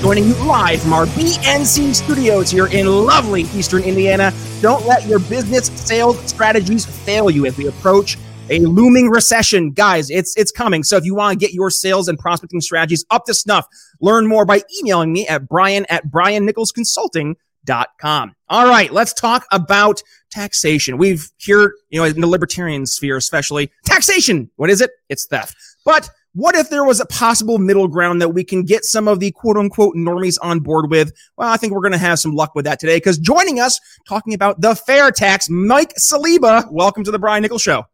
joining you live from our BNC studios here in lovely Eastern Indiana. Don't let your business sales strategies fail you as we approach a looming recession. Guys, it's it's coming. So if you want to get your sales and prospecting strategies up to snuff, learn more by emailing me at brian at briannicholsconsulting.com. All right, let's talk about taxation. We've here, you know, in the libertarian sphere especially, taxation. What is it? It's theft. But what if there was a possible middle ground that we can get some of the quote unquote normies on board with? Well, I think we're going to have some luck with that today because joining us talking about the fair tax, Mike Saliba. Welcome to the Brian Nichols Show.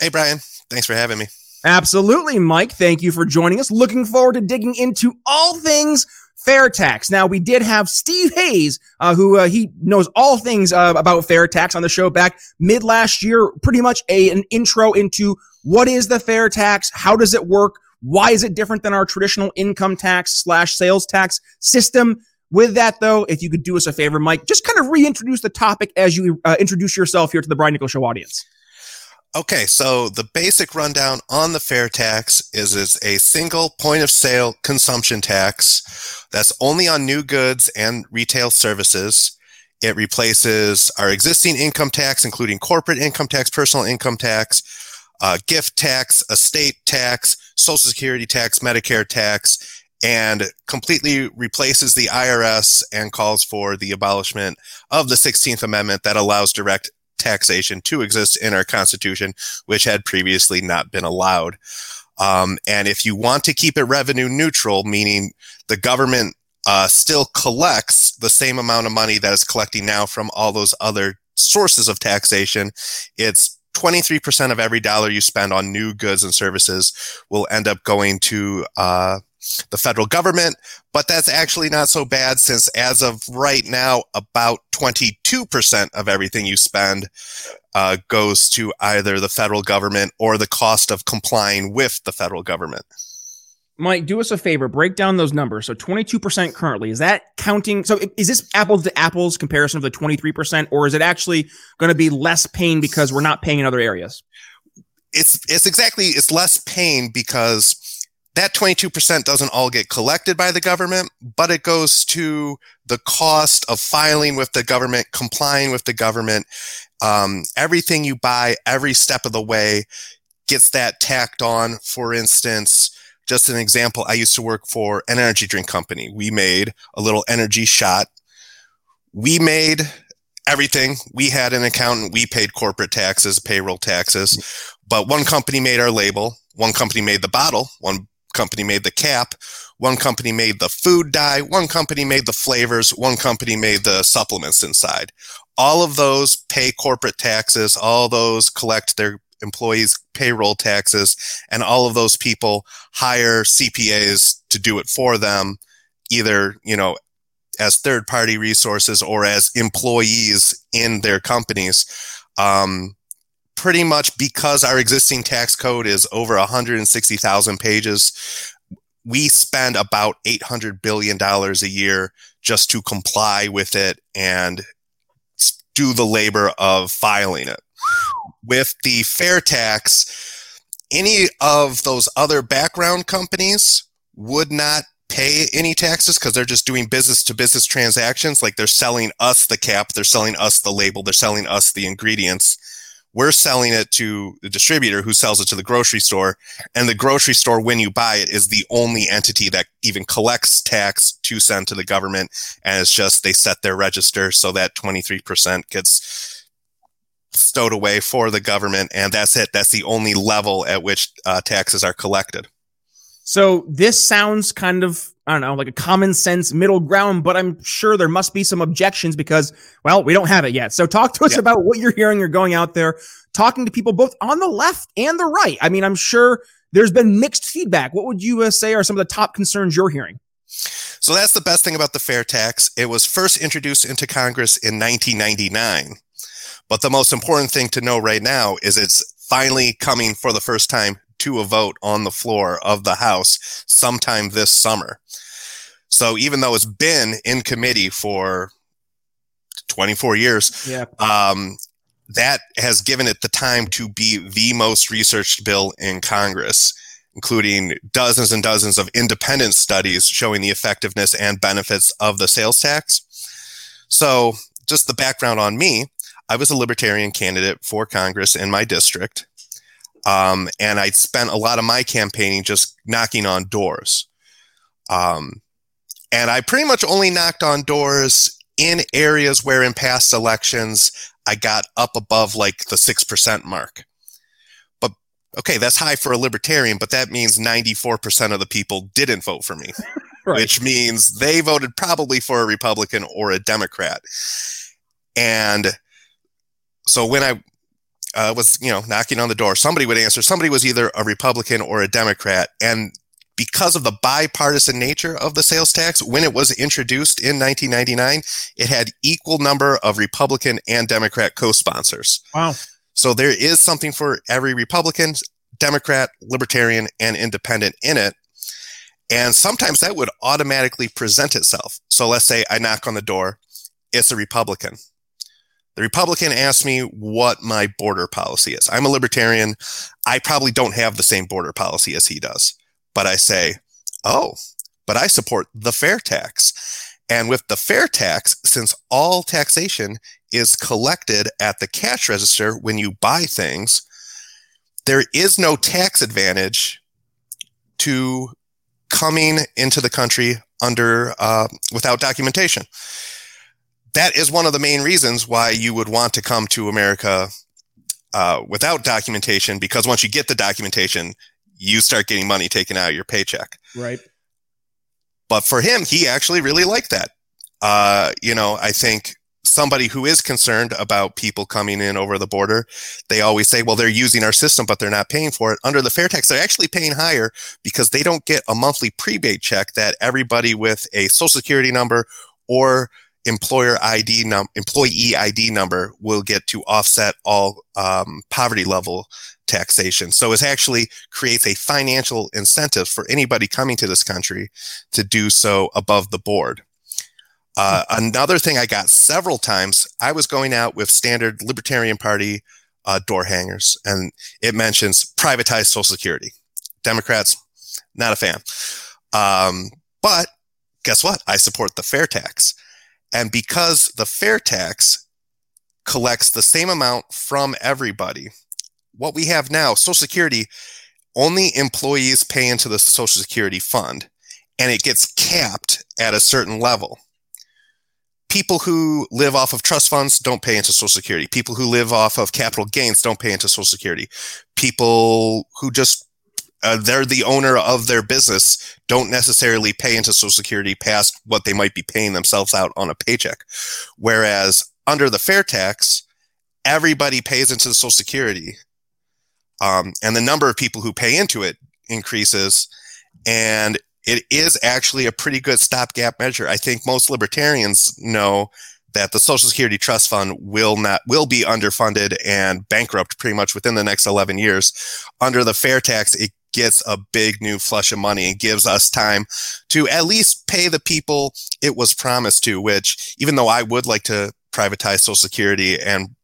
Hey, Brian. Thanks for having me. Absolutely, Mike. Thank you for joining us. Looking forward to digging into all things fair tax. Now, we did have Steve Hayes, uh, who uh, he knows all things uh, about fair tax on the show back mid last year. Pretty much a an intro into what is the fair tax? How does it work? Why is it different than our traditional income tax slash sales tax system? With that, though, if you could do us a favor, Mike, just kind of reintroduce the topic as you uh, introduce yourself here to the Brian Nichols Show audience. Okay, so the basic rundown on the fair tax is is a single point of sale consumption tax that's only on new goods and retail services. It replaces our existing income tax, including corporate income tax, personal income tax, uh, gift tax, estate tax, social security tax, Medicare tax, and completely replaces the IRS and calls for the abolishment of the 16th Amendment that allows direct taxation to exist in our Constitution, which had previously not been allowed. Um, and if you want to keep it revenue neutral, meaning the government uh, still collects the same amount of money that is collecting now from all those other sources of taxation, it's 23% of every dollar you spend on new goods and services will end up going to uh, the federal government. But that's actually not so bad since, as of right now, about 22% of everything you spend uh, goes to either the federal government or the cost of complying with the federal government. Mike, do us a favor. Break down those numbers. So 22% currently. Is that counting? So is this apples to apples comparison of the 23%, or is it actually going to be less pain because we're not paying in other areas? It's, it's exactly, it's less pain because that 22% doesn't all get collected by the government, but it goes to the cost of filing with the government, complying with the government. Um, everything you buy, every step of the way gets that tacked on. For instance, just an example, I used to work for an energy drink company. We made a little energy shot. We made everything. We had an accountant. We paid corporate taxes, payroll taxes. But one company made our label. One company made the bottle. One company made the cap. One company made the food dye. One company made the flavors. One company made the supplements inside. All of those pay corporate taxes. All those collect their employees payroll taxes and all of those people hire CPAs to do it for them either you know as third party resources or as employees in their companies. Um, pretty much because our existing tax code is over 160,000 pages we spend about 800 billion dollars a year just to comply with it and do the labor of filing it with the fair tax, any of those other background companies would not pay any taxes because they're just doing business to business transactions. Like they're selling us the cap, they're selling us the label, they're selling us the ingredients. We're selling it to the distributor who sells it to the grocery store. And the grocery store, when you buy it, is the only entity that even collects tax to send to the government. And it's just they set their register so that 23% gets stowed away for the government, and that's it. That's the only level at which uh, taxes are collected. So this sounds kind of I don't know, like a common sense middle ground, but I'm sure there must be some objections because, well, we don't have it yet. So talk to us yeah. about what you're hearing. You're going out there talking to people both on the left and the right. I mean, I'm sure there's been mixed feedback. What would you uh, say are some of the top concerns you're hearing? So that's the best thing about the fair tax. It was first introduced into Congress in 1999. But the most important thing to know right now is it's finally coming for the first time to a vote on the floor of the House sometime this summer. So even though it's been in committee for 24 years, Yeah. um, that has given it the time to be the most researched bill in Congress, including dozens and dozens of independent studies showing the effectiveness and benefits of the sales tax. So, just the background on me I was a libertarian candidate for Congress in my district. Um, and I spent a lot of my campaigning just knocking on doors. Um, and I pretty much only knocked on doors in areas where in past elections I got up above like the 6% mark. But okay, that's high for a libertarian, but that means 94% of the people didn't vote for me, Right. which means they voted probably for a Republican or a Democrat. And so when I uh, was, you know, knocking on the door, somebody would answer. Somebody was either a Republican or a Democrat. And because of the bipartisan nature of the sales tax, when it was introduced in 1999, it had equal number of Republican and Democrat co-sponsors. Wow. So there is something for every Republican, Democrat, Libertarian, and Independent in it. And sometimes that would automatically present itself. So let's say I knock on the door, it's a Republican. The Republican asks me what my border policy is. I'm a libertarian. I probably don't have the same border policy as he does. But I say, oh, but I support the fair tax. And with the fair tax, since all taxation is collected at the cash register when you buy things, there is no tax advantage to coming into the country under uh, without documentation. That is one of the main reasons why you would want to come to America uh, without documentation, because once you get the documentation, you start getting money taken out of your paycheck. Right. But for him, he actually really liked that. Uh, you know, I think somebody who is concerned about people coming in over the border, they always say, well, they're using our system, but they're not paying for it. Under the fair tax, they're actually paying higher because they don't get a monthly prebate check that everybody with a social security number or employer ID num- employee ID number will get to offset all um, poverty level taxation. So it actually creates a financial incentive for anybody coming to this country to do so above the board. Uh, another thing I got several times, I was going out with standard Libertarian Party uh, door hangers, and it mentions privatized Social Security. Democrats, not a fan. Um, but guess what? I support the fair tax. And because the fair tax collects the same amount from everybody, what we have now, Social Security, only employees pay into the Social Security fund, and it gets capped at a certain level. People who live off of trust funds don't pay into Social Security. People who live off of capital gains don't pay into Social Security. People who just uh, they're the owner of their business don't necessarily pay into social security past what they might be paying themselves out on a paycheck. Whereas under the fair tax everybody pays into the social security um, and the number of people who pay into it increases and it is actually a pretty good stopgap measure. I think most libertarians know that the social security trust fund will not will be underfunded and bankrupt pretty much within the next 11 years. Under the fair tax it gets a big new flush of money and gives us time to at least pay the people it was promised to, which even though I would like to privatize Social Security and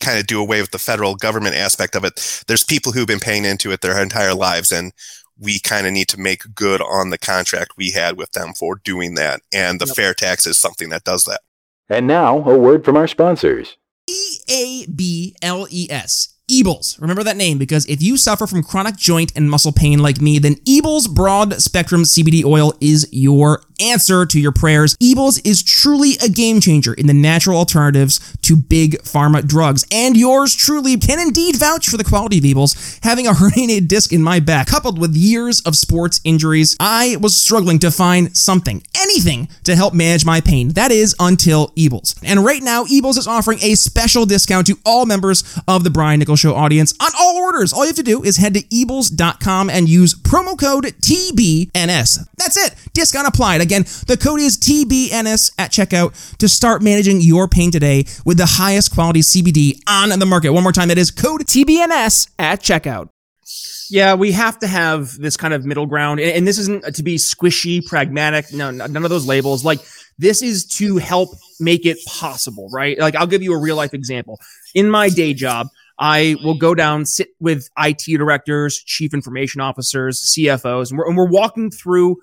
kind of do away with the federal government aspect of it, there's people who've been paying into it their entire lives and we kind of need to make good on the contract we had with them for doing that. And the Yep. fair tax is something that does that. And now, a word from our sponsors. E A B L E S. Eables. Remember that name because if you suffer from chronic joint and muscle pain like me, then Eables Broad Spectrum CBD Oil is your answer to your prayers. Eables is truly a game changer in the natural alternatives to big pharma drugs. And yours truly can indeed vouch for the quality of Eables. Having a herniated disc in my back, coupled with years of sports injuries, I was struggling to find something, anything to help manage my pain. That is until Eables. And right now, Eables is offering a special discount to all members of the Brian Nichols Show audience on all orders. All you have to do is head to eables.com and use promo code TBNS. That's it. Discount applied. Again, the code is TBNS at checkout to start managing your pain today with the highest quality CBD on the market. One more time, that is code TBNS at checkout. Yeah, we have to have this kind of middle ground. And this isn't to be squishy, pragmatic. No, none of those labels. Like, this is to help make it possible, right? Like, I'll give you a real life example. In my day job, I will go down, sit with IT directors, chief information officers, CFOs, and we're, and we're walking through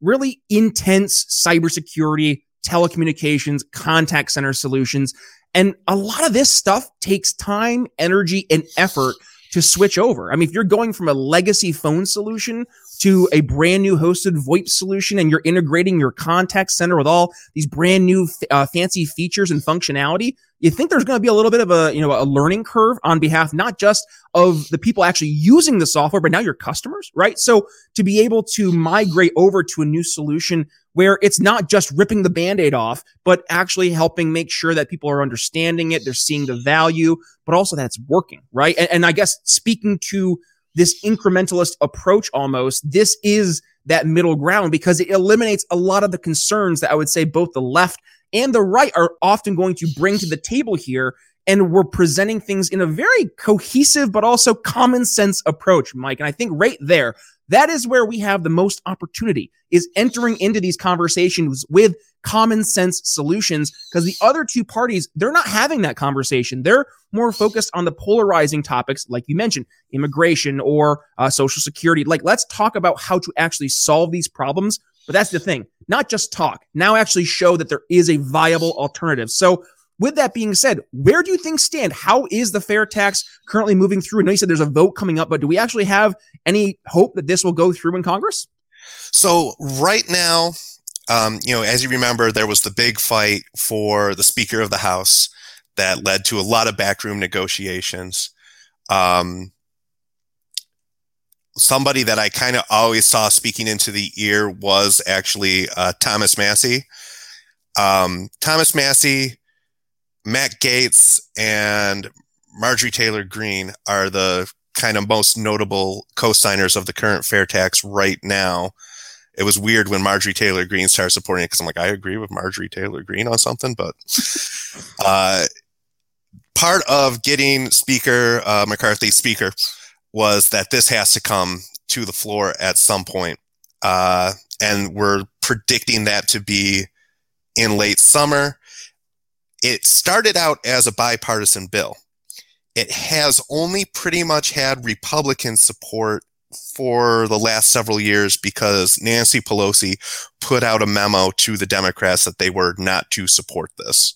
really intense cybersecurity, telecommunications, contact center solutions. And a lot of this stuff takes time, energy, and effort to switch over. I mean, if you're going from a legacy phone solution to a brand new hosted VoIP solution and you're integrating your contact center with all these brand new uh, fancy features and functionality, you think there's going to be a little bit of a, you know, a learning curve on behalf not just of the people actually using the software, but now your customers, right? So to be able to migrate over to a new solution where it's not just ripping the band-aid off, but actually helping make sure that people are understanding it, they're seeing the value, but also that it's working, right? And, and I guess speaking to this incrementalist approach almost, this is that middle ground because it eliminates a lot of the concerns that I would say both the left and the right are often going to bring to the table here. And we're presenting things in a very cohesive, but also common sense approach, Mike. And I think right there, that is where we have the most opportunity is entering into these conversations with common sense solutions because the other two parties, they're not having that conversation. They're more focused on the polarizing topics, like you mentioned, immigration or uh, social security. Like, let's talk about how to actually solve these problems. But that's the thing, not just talk, now actually show that there is a viable alternative. So with that being said, where do you think stand? How is the fair tax currently moving through? I know you said there's a vote coming up, but do we actually have any hope that this will go through in Congress? So right now, um, you know, as you remember, there was the big fight for the Speaker of the House that led to a lot of backroom negotiations. Um, somebody that I kind of always saw speaking into the ear was actually uh, Thomas Massie. Um, Thomas Massie, Matt Gaetz, and Marjorie Taylor Greene are the kind of most notable co-signers of the current fair tax right now. It was weird when Marjorie Taylor Greene started supporting it because I'm like, I agree with Marjorie Taylor Greene on something, but uh, part of getting Speaker uh, McCarthy Speaker was that this has to come to the floor at some point. Uh, and we're predicting that to be in late summer it started out as a bipartisan bill. It has only pretty much had Republican support for the last several years because Nancy Pelosi put out a memo to the Democrats that they were not to support this.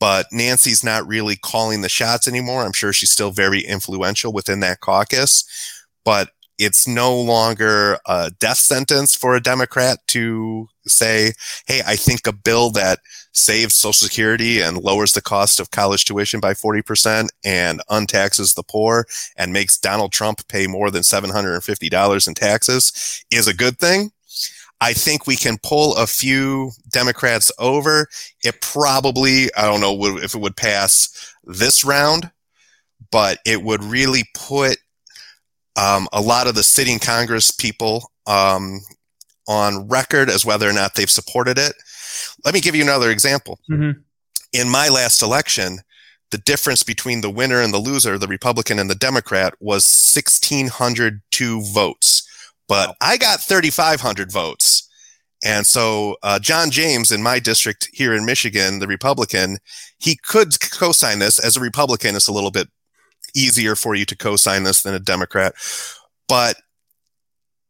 But Nancy's not really calling the shots anymore. I'm sure she's still very influential within that caucus, but it's no longer a death sentence for a Democrat to say, hey, I think a bill that saves Social Security and lowers the cost of college tuition by 40% and untaxes the poor and makes Donald Trump pay more than $750 in taxes is a good thing. I think we can pull a few Democrats over. It probably, I don't know if it would pass this round, but it would really put um, a lot of the sitting Congress people um, on record as whether or not they've supported it. Let me give you another example. Mm-hmm. In my last election, the difference between the winner and the loser, the Republican and the Democrat, was 1,602 votes. But I got 3,500 votes. And so uh, John James in my district here in Michigan, the Republican, he could co-sign this. As a Republican, it's a little bit easier for you to co-sign this than a Democrat. But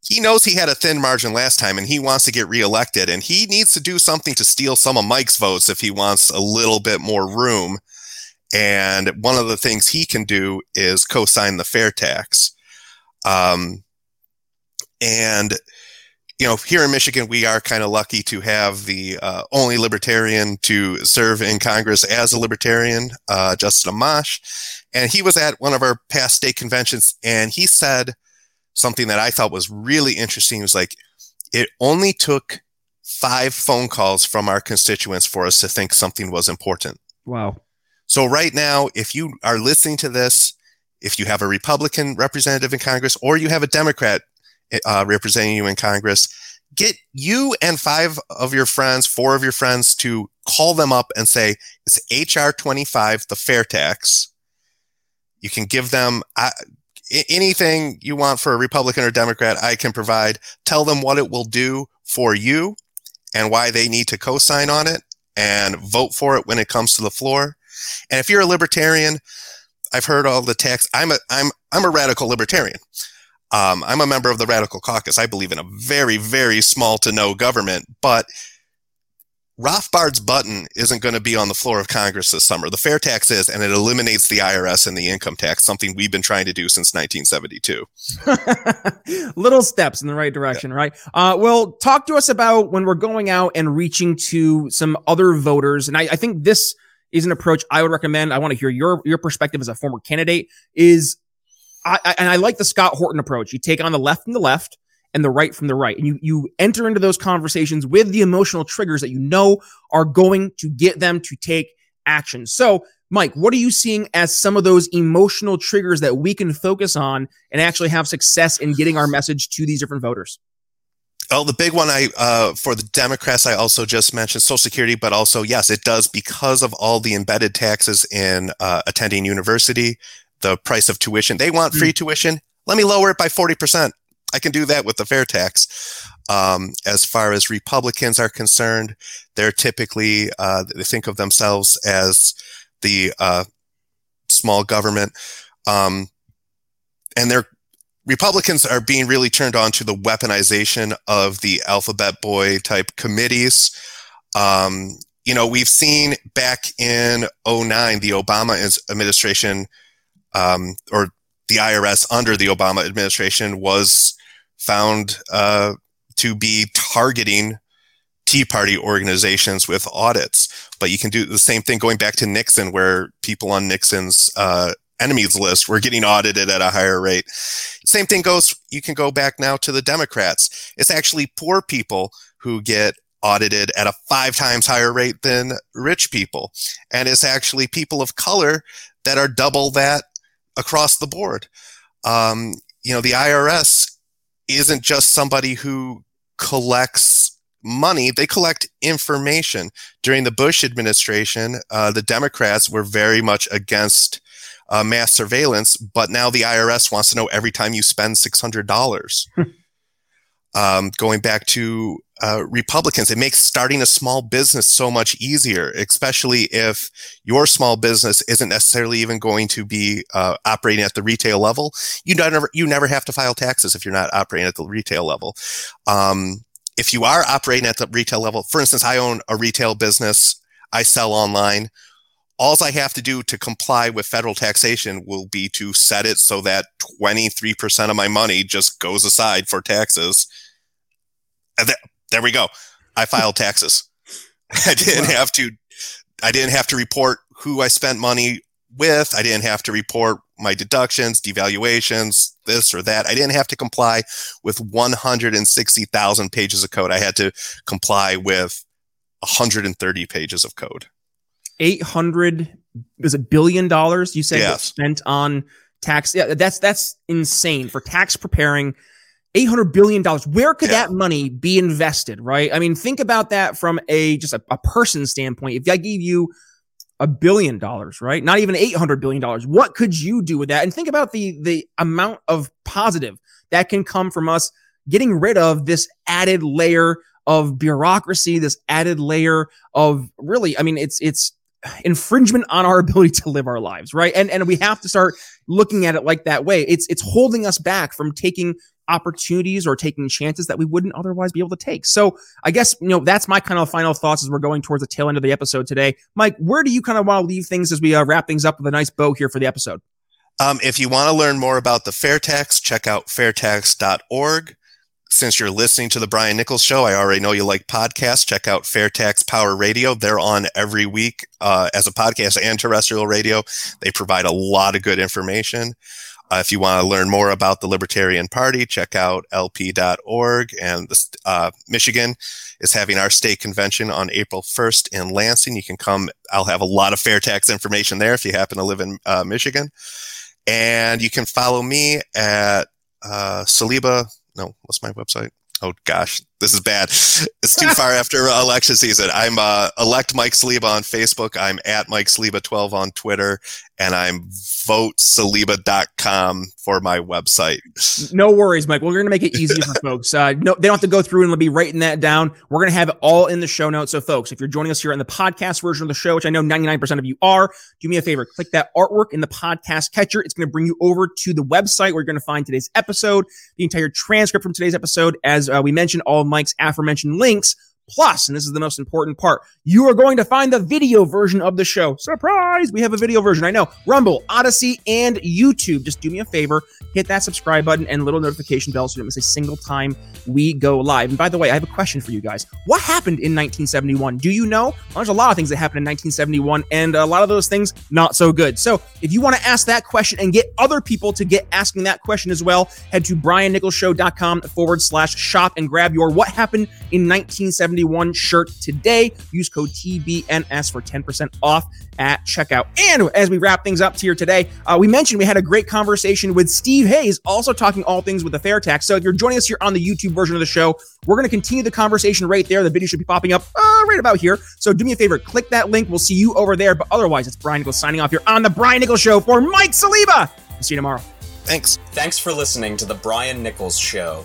he knows he had a thin margin last time and he wants to get reelected and he needs to do something to steal some of Mike's votes if he wants a little bit more room. And one of the things he can do is co-sign the fair tax. Um, and you know, here in Michigan, we are kind of lucky to have the uh, only libertarian to serve in Congress as a libertarian, uh, Justin Amash. And he was at one of our past state conventions and he said, something that I thought was really interesting He was like, it only took five phone calls from our constituents for us to think something was important. Wow. So right now, if you are listening to this, if you have a Republican representative in Congress or you have a Democrat uh, representing you in Congress, get you and five of your friends, four of your friends to call them up and say, it's HR 25, the fair tax. You can give them anything you want for a Republican or Democrat, I can provide. Tell them what it will do for you and why they need to co sign on it and vote for it when it comes to the floor. And if you're a libertarian, I've heard all the tax. I'm a I'm I'm a radical libertarian. Um, I'm a member of the Radical Caucus. I believe in a very very small to no government, but Rothbard's button isn't going to be on the floor of Congress this summer. The fair tax is, and it eliminates the IRS and the income tax, something we've been trying to do since 1972. Little steps in the right direction, yeah. right? Uh, well, talk to us about when we're going out and reaching to some other voters. And I, I think this is an approach I would recommend. I want to hear your your perspective as a former candidate. Is I, I, and I like the Scott Horton approach. You take on the left from the left and the right from the right, and you you enter into those conversations with the emotional triggers that you know are going to get them to take action. So, Mike, what are you seeing as some of those emotional triggers that we can focus on and actually have success in getting our message to these different voters? Oh, the big one I uh, for the Democrats, I also just mentioned Social Security, but also yes, it does because of all the embedded taxes in uh, attending university, the price of tuition. They want free mm. tuition. Let me lower it by forty percent. I can do that with the fair tax. Um, as far as Republicans are concerned, they're typically uh, they think of themselves as the uh, small government, um, and they're Republicans are being really turned on to the weaponization of the alphabet boy type committees. Um, you know, we've seen back in 09, the Obama administration, um, or the IRS under the Obama administration was found uh, to be targeting Tea Party organizations with audits. But you can do the same thing going back to Nixon, where people on Nixon's uh, enemies list were getting audited at a higher rate. Same thing goes, you can go back now to the Democrats. It's actually poor people who get audited at a five times higher rate than rich people. And it's actually people of color that are double that across the board. Um, you know, the IRS isn't just somebody who collects money, they collect information. During the Bush administration, uh, the Democrats were very much against uh, mass surveillance, but now the IRS wants to know every time you spend six hundred dollars. um, going back to uh, Republicans, it makes starting a small business so much easier, especially if your small business isn't necessarily even going to be uh, operating at the retail level. You never you never have to file taxes if you're not operating at the retail level. Um, if you are operating at the retail level, for instance, I own a retail business. I sell online all I have to do to comply with federal taxation will be to set it so that 23% of my money just goes aside for taxes. There we go. I filed taxes. I didn't have to I didn't have to report who I spent money with. I didn't have to report my deductions, devaluations, this or that. I didn't have to comply with 160,000 pages of code. I had to comply with 130 pages of code. 800 is a billion dollars you said yes. spent on tax yeah that's that's insane for tax preparing 800 billion dollars where could yeah. that money be invested right i mean think about that from a just a, a person standpoint if i gave you a billion dollars right not even 800 billion dollars what could you do with that and think about the the amount of positive that can come from us getting rid of this added layer of bureaucracy this added layer of really i mean it's it's infringement on our ability to live our lives, right? And and we have to start looking at it like that way. It's it's holding us back from taking opportunities or taking chances that we wouldn't otherwise be able to take. So I guess you know that's my kind of final thoughts as we're going towards the tail end of the episode today. Mike, where do you kind of want to leave things as we uh, wrap things up with a nice bow here for the episode? Um, if you want to learn more about the fair tax, check out fairtax.org since you're listening to the Brian Nichols show, I already know you like podcasts. Check out Fair Tax Power Radio. They're on every week uh, as a podcast and terrestrial radio. They provide a lot of good information. Uh, if you want to learn more about the Libertarian Party, check out lp.org. And uh, Michigan is having our state convention on April 1st in Lansing. You can come. I'll have a lot of fair tax information there if you happen to live in uh, Michigan. And you can follow me at uh, Saliba. No, what's my website? Oh gosh, this is bad. It's too far after election season. I'm uh, elect Mike Saliba on Facebook. I'm at Mike Saliba 12 on Twitter, and I'm votesaliba.com for my website. No worries, Mike. We're going to make it easy for folks. Uh, no, they don't have to go through and be writing that down. We're going to have it all in the show notes. So, folks, if you're joining us here in the podcast version of the show, which I know 99% of you are, do me a favor, click that artwork in the podcast catcher. It's going to bring you over to the website where you're going to find today's episode, the entire transcript from today's episode. As uh, we mentioned, all of Mike's aforementioned links Plus, and this is the most important part, you are going to find the video version of the show. Surprise! We have a video version. I know. Rumble, Odysee, and YouTube. Just do me a favor, hit that subscribe button and little notification bell so you don't miss a single time we go live. And by the way, I have a question for you guys. What happened in 1971? Do you know? Well, there's a lot of things that happened in 1971, and a lot of those things not so good. So if you want to ask that question and get other people to get asking that question as well, head to briannicholsshow.com forward slash shop and grab your What Happened in 1971 71 shirt today. Use code TBNS for 10% off at checkout. And as we wrap things up here today, uh, we mentioned we had a great conversation with Steve Hayes, also talking all things with the fair tax. So if you're joining us here on the YouTube version of the show, we're going to continue the conversation right there. The video should be popping up uh, right about here. So do me a favor, click that link. We'll see you over there. But otherwise, it's Brian Nichols signing off here on the Brian Nichols Show for Mike Saliba. I'll see you tomorrow. Thanks. Thanks for listening to the Brian Nichols Show.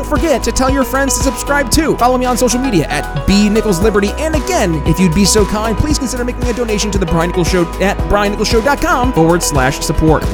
don't forget to tell your friends to subscribe too. Follow me on social media at B Nichols Liberty. And again, if you'd be so kind, please consider making a donation to the Brian Nichols Show at briannicholsshow.com forward slash support.